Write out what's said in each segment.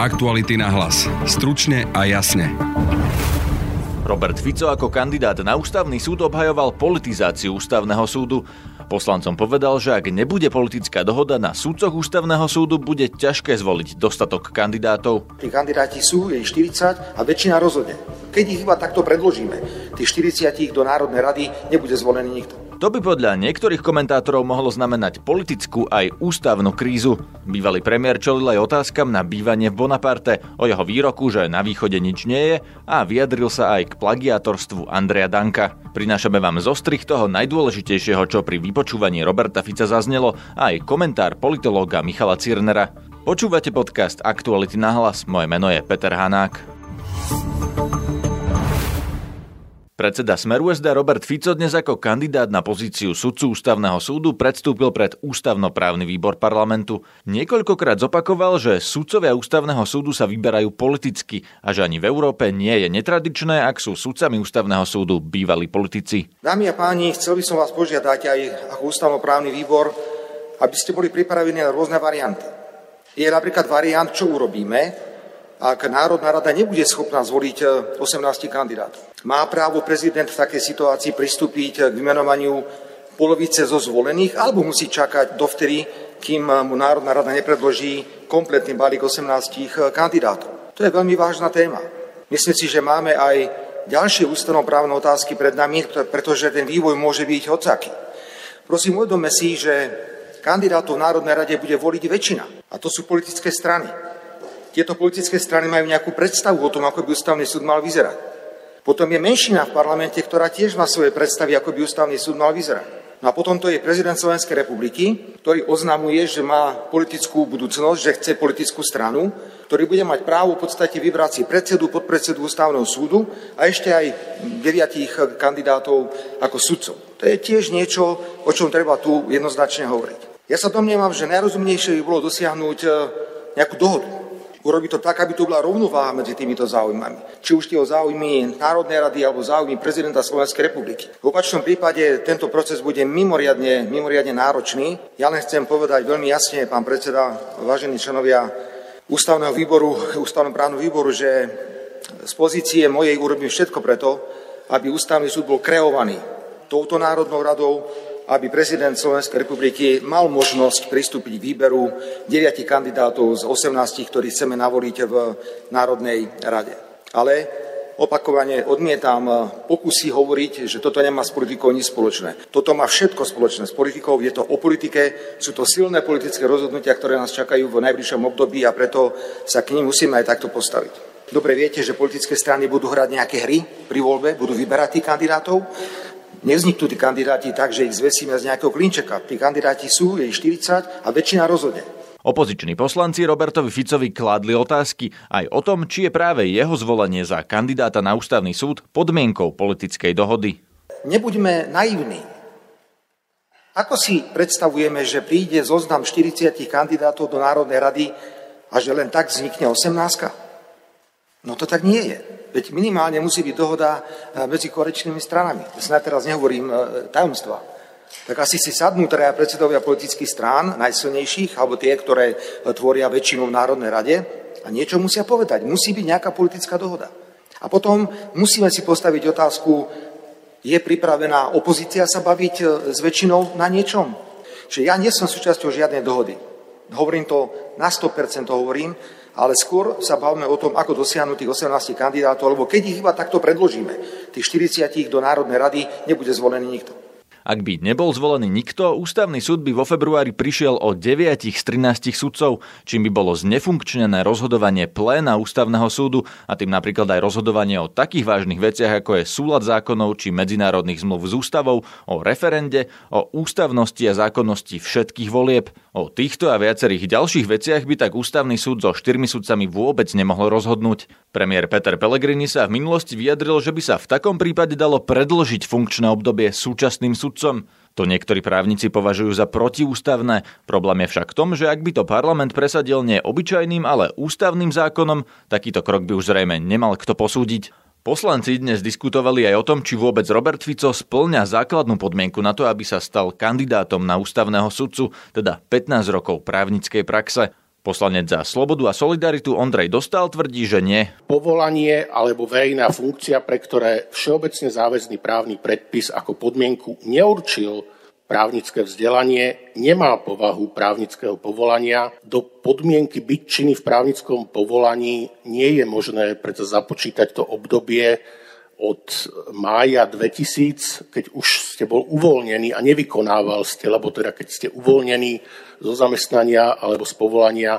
Aktuality na hlas. Stručne a jasne. Robert Fico ako kandidát na ústavný súd obhajoval politizáciu ústavného súdu. Poslancom povedal, že ak nebude politická dohoda na súdcoch ústavného súdu, bude ťažké zvoliť dostatok kandidátov. Tí kandidáti sú, je ich 40 a väčšina rozhodne. Keď ich iba takto predložíme, tých 40 do Národnej rady, nebude zvolený nikto. To by podľa niektorých komentátorov mohlo znamenať politickú aj ústavnú krízu. Bývalý premiér čelil aj otázkam na bývanie v Bonaparte, o jeho výroku, že na východe nič nie je a vyjadril sa aj k plagiatorstvu Andreja Danka. Prinášame vám zostrich toho najdôležitejšieho, čo pri vypočúvaní Roberta Fica zaznelo aj komentár politológa Michala Cirnera. Počúvate podcast Aktuality na hlas, moje meno je Peter Hanák. Predseda Smeru SD Robert Fico dnes ako kandidát na pozíciu sudcu ústavného súdu predstúpil pred ústavnoprávny výbor parlamentu. Niekoľkokrát zopakoval, že sudcovia ústavného súdu sa vyberajú politicky a že ani v Európe nie je netradičné, ak sú sudcami ústavného súdu bývalí politici. Dámy a páni, chcel by som vás požiadať aj ako ústavnoprávny výbor, aby ste boli pripravení na rôzne varianty. Je napríklad variant, čo urobíme, ak Národná rada nebude schopná zvoliť 18 e, kandidátov. Má právo prezident v takej situácii pristúpiť k vymenovaniu polovice zo zvolených, alebo musí čakať dovtedy, kým mu Národná rada nepredloží kompletný balík 18 e, kandidátov. To je veľmi vážna téma. Myslím si, že máme aj ďalšie ústavnoprávne otázky pred nami, pretože ten vývoj môže byť hocaký. Prosím, uvedome si, že kandidátov v Národnej rade bude voliť väčšina. A to sú politické strany tieto politické strany majú nejakú predstavu o tom, ako by ústavný súd mal vyzerať. Potom je menšina v parlamente, ktorá tiež má svoje predstavy, ako by ústavný súd mal vyzerať. No a potom to je prezident Slovenskej republiky, ktorý oznamuje, že má politickú budúcnosť, že chce politickú stranu, ktorý bude mať právo v podstate vybrať si predsedu, podpredsedu ústavného súdu a ešte aj deviatich kandidátov ako sudcov. To je tiež niečo, o čom treba tu jednoznačne hovoriť. Ja sa domnievam, že najrozumnejšie by bolo dosiahnuť eh, nejakú dohodu Urobiť to tak, aby tu bola rovnováha medzi týmito záujmami. Či už tie o záujmy Národnej rady alebo záujmy prezidenta Slovenskej republiky. V opačnom prípade tento proces bude mimoriadne, mimoriadne náročný. Ja len chcem povedať veľmi jasne, pán predseda, vážení členovia ústavného výboru, ústavného právneho výboru, že z pozície mojej urobím všetko preto, aby ústavný súd bol kreovaný touto Národnou radou, aby prezident Slovenskej republiky mal možnosť pristúpiť k výberu 9 kandidátov z 18, ktorí chceme navoliť v Národnej rade. Ale opakovane odmietam pokusy hovoriť, že toto nemá s politikou nič spoločné. Toto má všetko spoločné s politikou, je to o politike, sú to silné politické rozhodnutia, ktoré nás čakajú v najbližšom období a preto sa k nim musíme aj takto postaviť. Dobre viete, že politické strany budú hrať nejaké hry pri voľbe, budú vyberať tých kandidátov Nevzniknú tí kandidáti tak, že ich zvesíme z nejakého klinčeka. Tí kandidáti sú, je ich 40 a väčšina rozhodne. Opoziční poslanci Robertovi Ficovi kládli otázky aj o tom, či je práve jeho zvolenie za kandidáta na ústavný súd podmienkou politickej dohody. Nebuďme naivní. Ako si predstavujeme, že príde zoznam 40 kandidátov do Národnej rady a že len tak vznikne 18? No to tak nie je. Veď minimálne musí byť dohoda eh, medzi korečnými stranami. Ja sa teraz nehovorím eh, tajomstva. Tak asi si sadnú teda predsedovia politických strán, najsilnejších, alebo tie, ktoré eh, tvoria väčšinu v Národnej rade, a niečo musia povedať. Musí byť nejaká politická dohoda. A potom musíme si postaviť otázku, je pripravená opozícia sa baviť s väčšinou na niečom? Čiže ja nie som súčasťou žiadnej dohody. Hovorím to, na 100% hovorím, ale skôr sa bavíme o tom, ako dosiahnuť tých 18 kandidátov, lebo keď ich iba takto predložíme, tých 40 do Národnej rady, nebude zvolený nikto. Ak by nebol zvolený nikto, ústavný súd by vo februári prišiel o 9 z 13 sudcov, čím by bolo znefunkčnené rozhodovanie pléna ústavného súdu a tým napríklad aj rozhodovanie o takých vážnych veciach, ako je súlad zákonov či medzinárodných zmluv s ústavou, o referende, o ústavnosti a zákonnosti všetkých volieb. O týchto a viacerých ďalších veciach by tak ústavný súd so štyrmi sudcami vôbec nemohol rozhodnúť. Premiér Peter Pellegrini sa v minulosti vyjadril, že by sa v takom prípade dalo predložiť funkčné obdobie súčasným sudcom. To niektorí právnici považujú za protiústavné. Problém je však v tom, že ak by to parlament presadil nie obyčajným, ale ústavným zákonom, takýto krok by už zrejme nemal kto posúdiť. Poslanci dnes diskutovali aj o tom, či vôbec Robert Fico splňa základnú podmienku na to, aby sa stal kandidátom na ústavného sudcu, teda 15 rokov právnickej praxe. Poslanec za slobodu a solidaritu Ondrej Dostal tvrdí, že nie. Povolanie alebo verejná funkcia, pre ktoré všeobecne záväzný právny predpis ako podmienku neurčil právnické vzdelanie, nemá povahu právnického povolania. Do podmienky byť činy v právnickom povolaní nie je možné preto započítať to obdobie od mája 2000, keď už ste bol uvoľnený a nevykonával ste, lebo teda keď ste uvoľnení zo zamestnania alebo z povolania,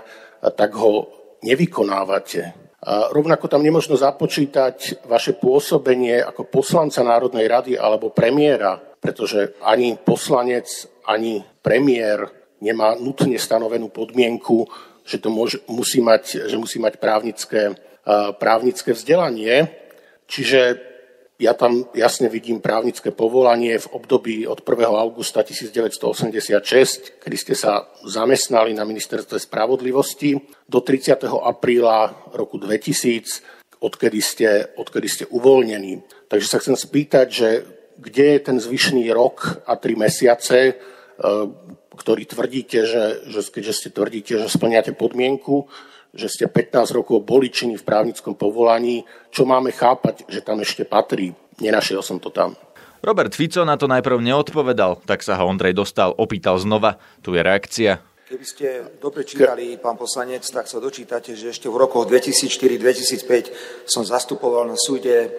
tak ho nevykonávate. A rovnako tam nemožno započítať vaše pôsobenie ako poslanca Národnej rady alebo premiéra, pretože ani poslanec, ani premiér nemá nutne stanovenú podmienku, že, to môže, musí, mať, že musí mať právnické, právnické vzdelanie. Čiže ja tam jasne vidím právnické povolanie v období od 1. augusta 1986, kedy ste sa zamestnali na ministerstve spravodlivosti, do 30. apríla roku 2000, odkedy ste, odkedy ste uvoľnení. Takže sa chcem spýtať, že kde je ten zvyšný rok a tri mesiace, e, ktorý tvrdíte, že, že keďže ste tvrdíte, že splňate podmienku, že ste 15 rokov boli činy v právnickom povolaní, čo máme chápať, že tam ešte patrí. Nenašiel som to tam. Robert Fico na to najprv neodpovedal, tak sa ho Ondrej dostal, opýtal znova. Tu je reakcia. Keby ste dobre čítali, pán poslanec, tak sa dočítate, že ešte v rokoch 2004-2005 som zastupoval na súde e,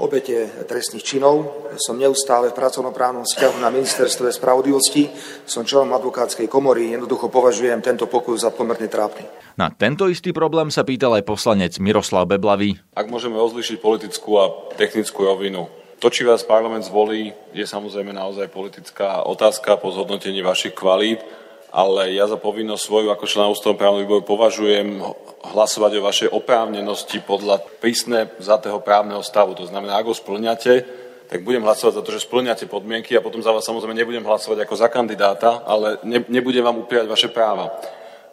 obete trestných činov. Som neustále v pracovnoprávnom vzťahu na ministerstve spravodlivosti. Som členom advokátskej komory. Jednoducho považujem tento pokus za pomerne trápny. Na tento istý problém sa pýtal aj poslanec Miroslav Beblavý. Ak môžeme rozlišiť politickú a technickú rovinu, to, či vás parlament zvolí, je samozrejme naozaj politická otázka po zhodnotení vašich kvalít ale ja za povinnosť svoju ako člena ústavnoprávneho výboru považujem hlasovať o vašej oprávnenosti podľa prísne zatého právneho stavu. To znamená, ak ho splňate, tak budem hlasovať za to, že splňate podmienky a potom za vás samozrejme nebudem hlasovať ako za kandidáta, ale ne, nebudem vám upierať vaše práva.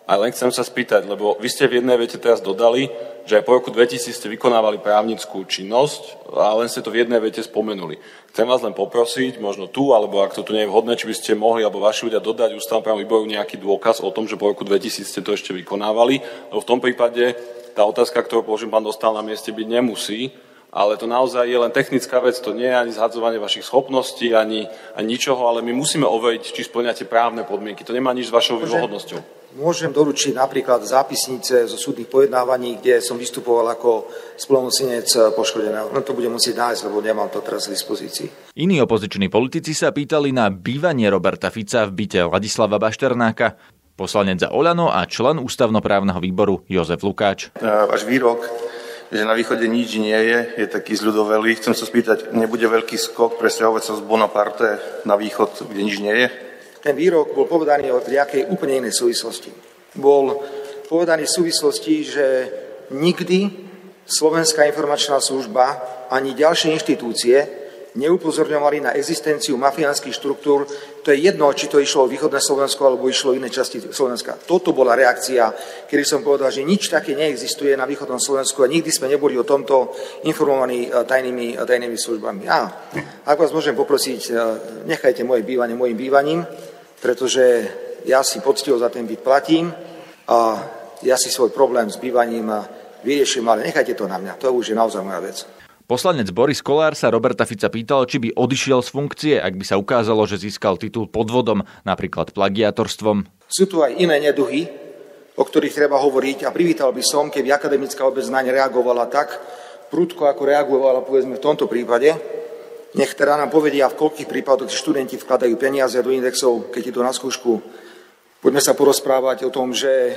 A len chcem sa spýtať, lebo vy ste v jednej vete teraz dodali, že aj po roku 2000 ste vykonávali právnickú činnosť a len ste to v jednej vete spomenuli. Chcem vás len poprosiť, možno tu, alebo ak to tu nie je vhodné, či by ste mohli, alebo vaši ľudia dodať ústavnom výboru nejaký dôkaz o tom, že po roku 2000 ste to ešte vykonávali. Lebo v tom prípade tá otázka, ktorú položím pán dostal na mieste, byť nemusí, ale to naozaj je len technická vec, to nie je ani zhadzovanie vašich schopností, ani, ani ničoho, ale my musíme overiť, či splňate právne podmienky. To nemá nič s vašou výhodnosťou. Môžem doručiť napríklad zápisnice zo súdnych pojednávaní, kde som vystupoval ako splnomocenec poškodeného. No to budem musieť nájsť, lebo nemám to teraz k dispozícii. Iní opoziční politici sa pýtali na bývanie Roberta Fica v byte Ladislava Bašternáka, poslanec za Oľano a člen ústavnoprávneho výboru Jozef Lukáč. Váš výrok že na východe nič nie je, je taký zľudovelý. Chcem sa spýtať, nebude veľký skok presťahovať sa z Bonaparte na východ, kde nič nie je? Ten výrok bol povedaný o nejakej úplne inej súvislosti. Bol povedaný v súvislosti, že nikdy Slovenská informačná služba ani ďalšie inštitúcie neupozorňovali na existenciu mafiánskych štruktúr. To je jedno, či to išlo o východné Slovensko alebo išlo o iné časti Slovenska. Toto bola reakcia, kedy som povedal, že nič také neexistuje na východnom Slovensku a nikdy sme neboli o tomto informovaní eh, tajnými, eh, tajnými službami. A ak vás môžem poprosiť, eh, nechajte moje bývanie mojim bývaním, pretože ja si poctivo za ten byt platím a ja si svoj problém s bývaním vyriešim, ale nechajte to na mňa. To už je naozaj moja vec. Poslanec Boris Kolár sa Roberta Fica pýtal, či by odišiel z funkcie, ak by sa ukázalo, že získal titul podvodom, napríklad plagiatorstvom. Sú tu aj iné neduhy, o ktorých treba hovoriť a privítal by som, keby akademická obec na ne reagovala tak prudko, ako reagovala povedzme v tomto prípade. Nech teda nám povedia, v koľkých prípadoch študenti vkladajú peniaze do indexov, keď to na skúšku. Poďme sa porozprávať o tom, že e,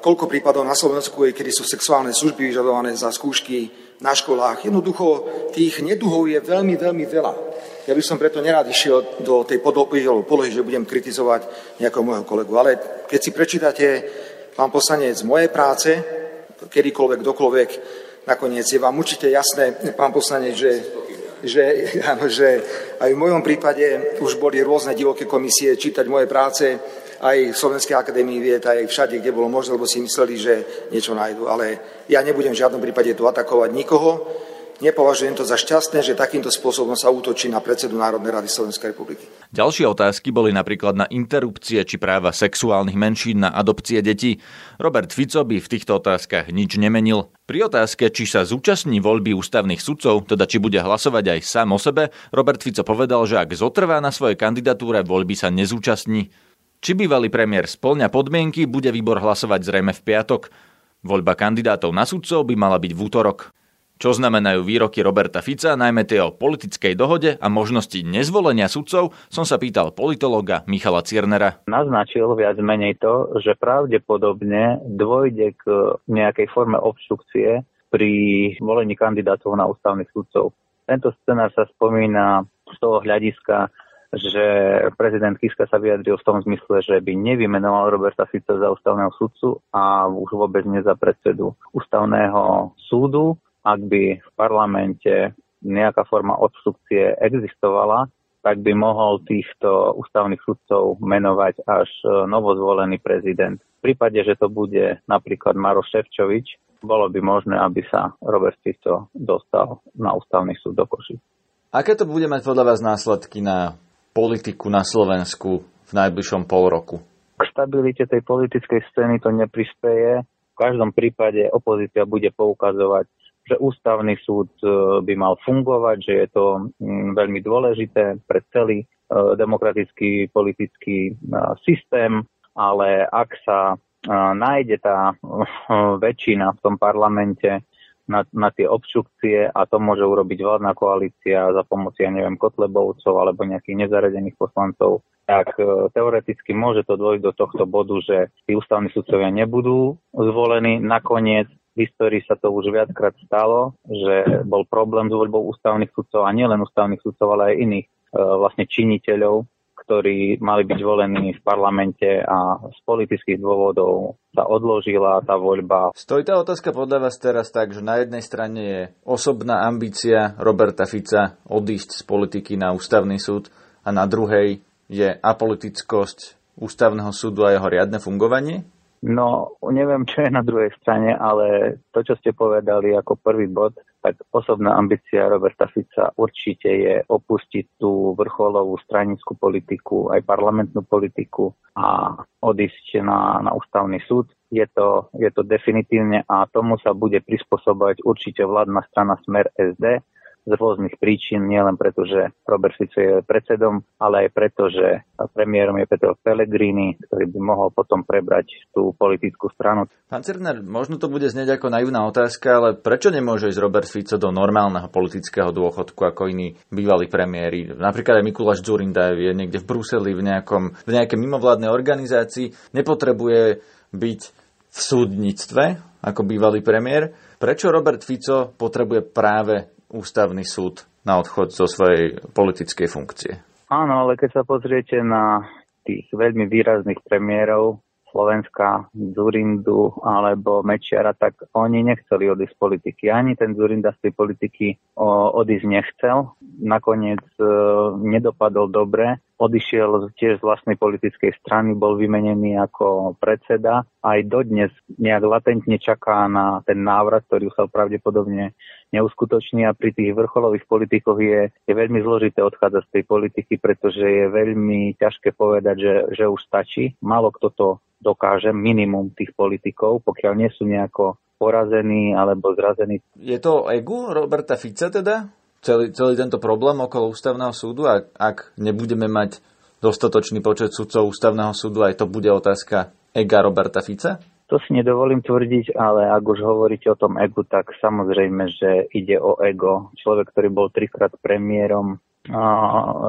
koľko prípadov na Slovensku je, kedy sú sexuálne služby vyžadované za skúšky na školách. Jednoducho tých neduhov je veľmi, veľmi veľa. Ja by som preto nerád išiel do tej polohy, že budem kritizovať nejakého môjho kolegu. Ale keď si prečítate, pán poslanec, moje práce, kedykoľvek, dokoľvek, nakoniec je vám určite jasné, pán poslanec, že, že, áno, že aj v mojom prípade už boli rôzne divoké komisie čítať moje práce, aj v Slovenskej akadémii vied, aj všade, kde bolo možné, lebo si mysleli, že niečo nájdu. Ale ja nebudem v žiadnom prípade tu atakovať nikoho. Nepovažujem to za šťastné, že takýmto spôsobom sa útočí na predsedu Národnej rady Slovenskej republiky. Ďalšie otázky boli napríklad na interrupcie či práva sexuálnych menšín na adopcie detí. Robert Fico by v týchto otázkach nič nemenil. Pri otázke, či sa zúčastní voľby ústavných sudcov, teda či bude hlasovať aj sám o sebe, Robert Fico povedal, že ak zotrvá na svojej kandidatúre, voľby sa nezúčastní. Či bývalý premiér splňa podmienky, bude výbor hlasovať zrejme v piatok. Voľba kandidátov na sudcov by mala byť v útorok. Čo znamenajú výroky Roberta Fica, najmä tie o politickej dohode a možnosti nezvolenia sudcov, som sa pýtal politologa Michala Ciernera. Naznačil viac menej to, že pravdepodobne dôjde k nejakej forme obštrukcie pri volení kandidátov na ústavných sudcov. Tento scenár sa spomína z toho hľadiska, že prezident Kiska sa vyjadril v tom zmysle, že by nevymenoval Roberta Fica za ústavného sudcu a už vôbec nie za predsedu ústavného súdu ak by v parlamente nejaká forma obstrukcie existovala, tak by mohol týchto ústavných sudcov menovať až e, novozvolený prezident. V prípade, že to bude napríklad Maroš Ševčovič, bolo by možné, aby sa Robert Fico dostal na ústavný súd do Koši. Aké to bude mať podľa vás následky na politiku na Slovensku v najbližšom pol roku? K stabilite tej politickej scény to neprispeje. V každom prípade opozícia bude poukazovať že ústavný súd e, by mal fungovať, že je to mm, veľmi dôležité pre celý e, demokratický politický e, systém, ale ak sa nájde tá väčšina v tom parlamente na, na tie obštrukcie a to môže urobiť vládna koalícia za pomoci, ja neviem, Kotlebovcov alebo nejakých nezaradených poslancov, tak teoreticky môže to dôjsť do tohto bodu, že tí ústavní sudcovia nebudú zvolení. Nakoniec v histórii sa to už viackrát stalo, že bol problém s voľbou ústavných sudcov a nielen ústavných sudcov, ale aj iných e, vlastne činiteľov, ktorí mali byť volení v parlamente a z politických dôvodov sa odložila tá voľba. Stojí tá otázka podľa vás teraz tak, že na jednej strane je osobná ambícia Roberta Fica odísť z politiky na ústavný súd a na druhej je apolitickosť ústavného súdu a jeho riadne fungovanie? No, neviem, čo je na druhej strane, ale to, čo ste povedali ako prvý bod, tak osobná ambícia Roberta Fica určite je opustiť tú vrcholovú stranickú politiku, aj parlamentnú politiku a odísť na, na ústavný súd. Je to, je to definitívne a tomu sa bude prispôsobovať určite vládna strana Smer SD, z rôznych príčin, nielen preto, že Robert Fico je predsedom, ale aj preto, že premiérom je Petro Pellegrini, ktorý by mohol potom prebrať tú politickú stranu. Pán Cerner, možno to bude znieť ako naivná otázka, ale prečo nemôže ísť Robert Fico do normálneho politického dôchodku ako iní bývalí premiéry? Napríklad aj Mikuláš Dzurinda je niekde v Bruseli v, nejakom, v nejakej mimovládnej organizácii, nepotrebuje byť v súdnictve ako bývalý premiér. Prečo Robert Fico potrebuje práve ústavný súd na odchod zo svojej politickej funkcie. Áno, ale keď sa pozriete na tých veľmi výrazných premiérov Slovenska, Zurindu alebo Mečiara, tak oni nechceli odísť z politiky. Ani ten Zurinda z tej politiky odísť nechcel. Nakoniec e, nedopadol dobre odišiel tiež z vlastnej politickej strany, bol vymenený ako predseda. Aj dodnes nejak latentne čaká na ten návrat, ktorý sa pravdepodobne neuskutoční a pri tých vrcholových politikoch je, je veľmi zložité odchádzať z tej politiky, pretože je veľmi ťažké povedať, že, že už stačí. Málo kto to dokáže, minimum tých politikov, pokiaľ nie sú nejako porazení alebo zrazení. Je to egu Roberta Fica teda? celý, celý tento problém okolo ústavného súdu a ak nebudeme mať dostatočný počet sudcov ústavného súdu, aj to bude otázka ega Roberta Fica? To si nedovolím tvrdiť, ale ak už hovoríte o tom egu, tak samozrejme, že ide o ego. Človek, ktorý bol trikrát premiérom,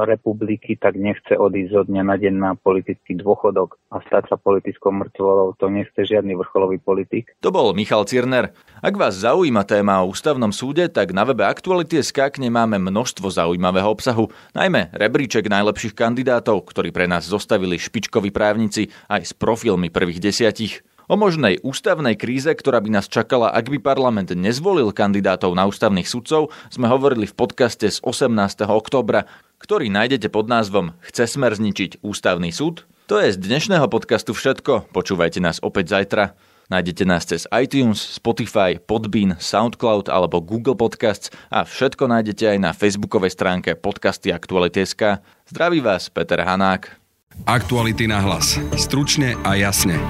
republiky, tak nechce odísť zo dňa na deň na politický dôchodok a stať sa politickou mŕtvolou. To nechce žiadny vrcholový politik. To bol Michal Cirner. Ak vás zaujíma téma o ústavnom súde, tak na webe Aktuality.sk k nemáme množstvo zaujímavého obsahu, najmä rebríček najlepších kandidátov, ktorí pre nás zostavili špičkoví právnici aj s profilmi prvých desiatich. O možnej ústavnej kríze, ktorá by nás čakala, ak by parlament nezvolil kandidátov na ústavných sudcov, sme hovorili v podcaste z 18. októbra, ktorý nájdete pod názvom Chce smer zničiť ústavný súd? To je z dnešného podcastu všetko. Počúvajte nás opäť zajtra. Nájdete nás cez iTunes, Spotify, Podbean, Soundcloud alebo Google Podcasts a všetko nájdete aj na facebookovej stránke podcasty Aktuality.sk. Zdraví vás Peter Hanák. Aktuality na hlas. Stručne a jasne.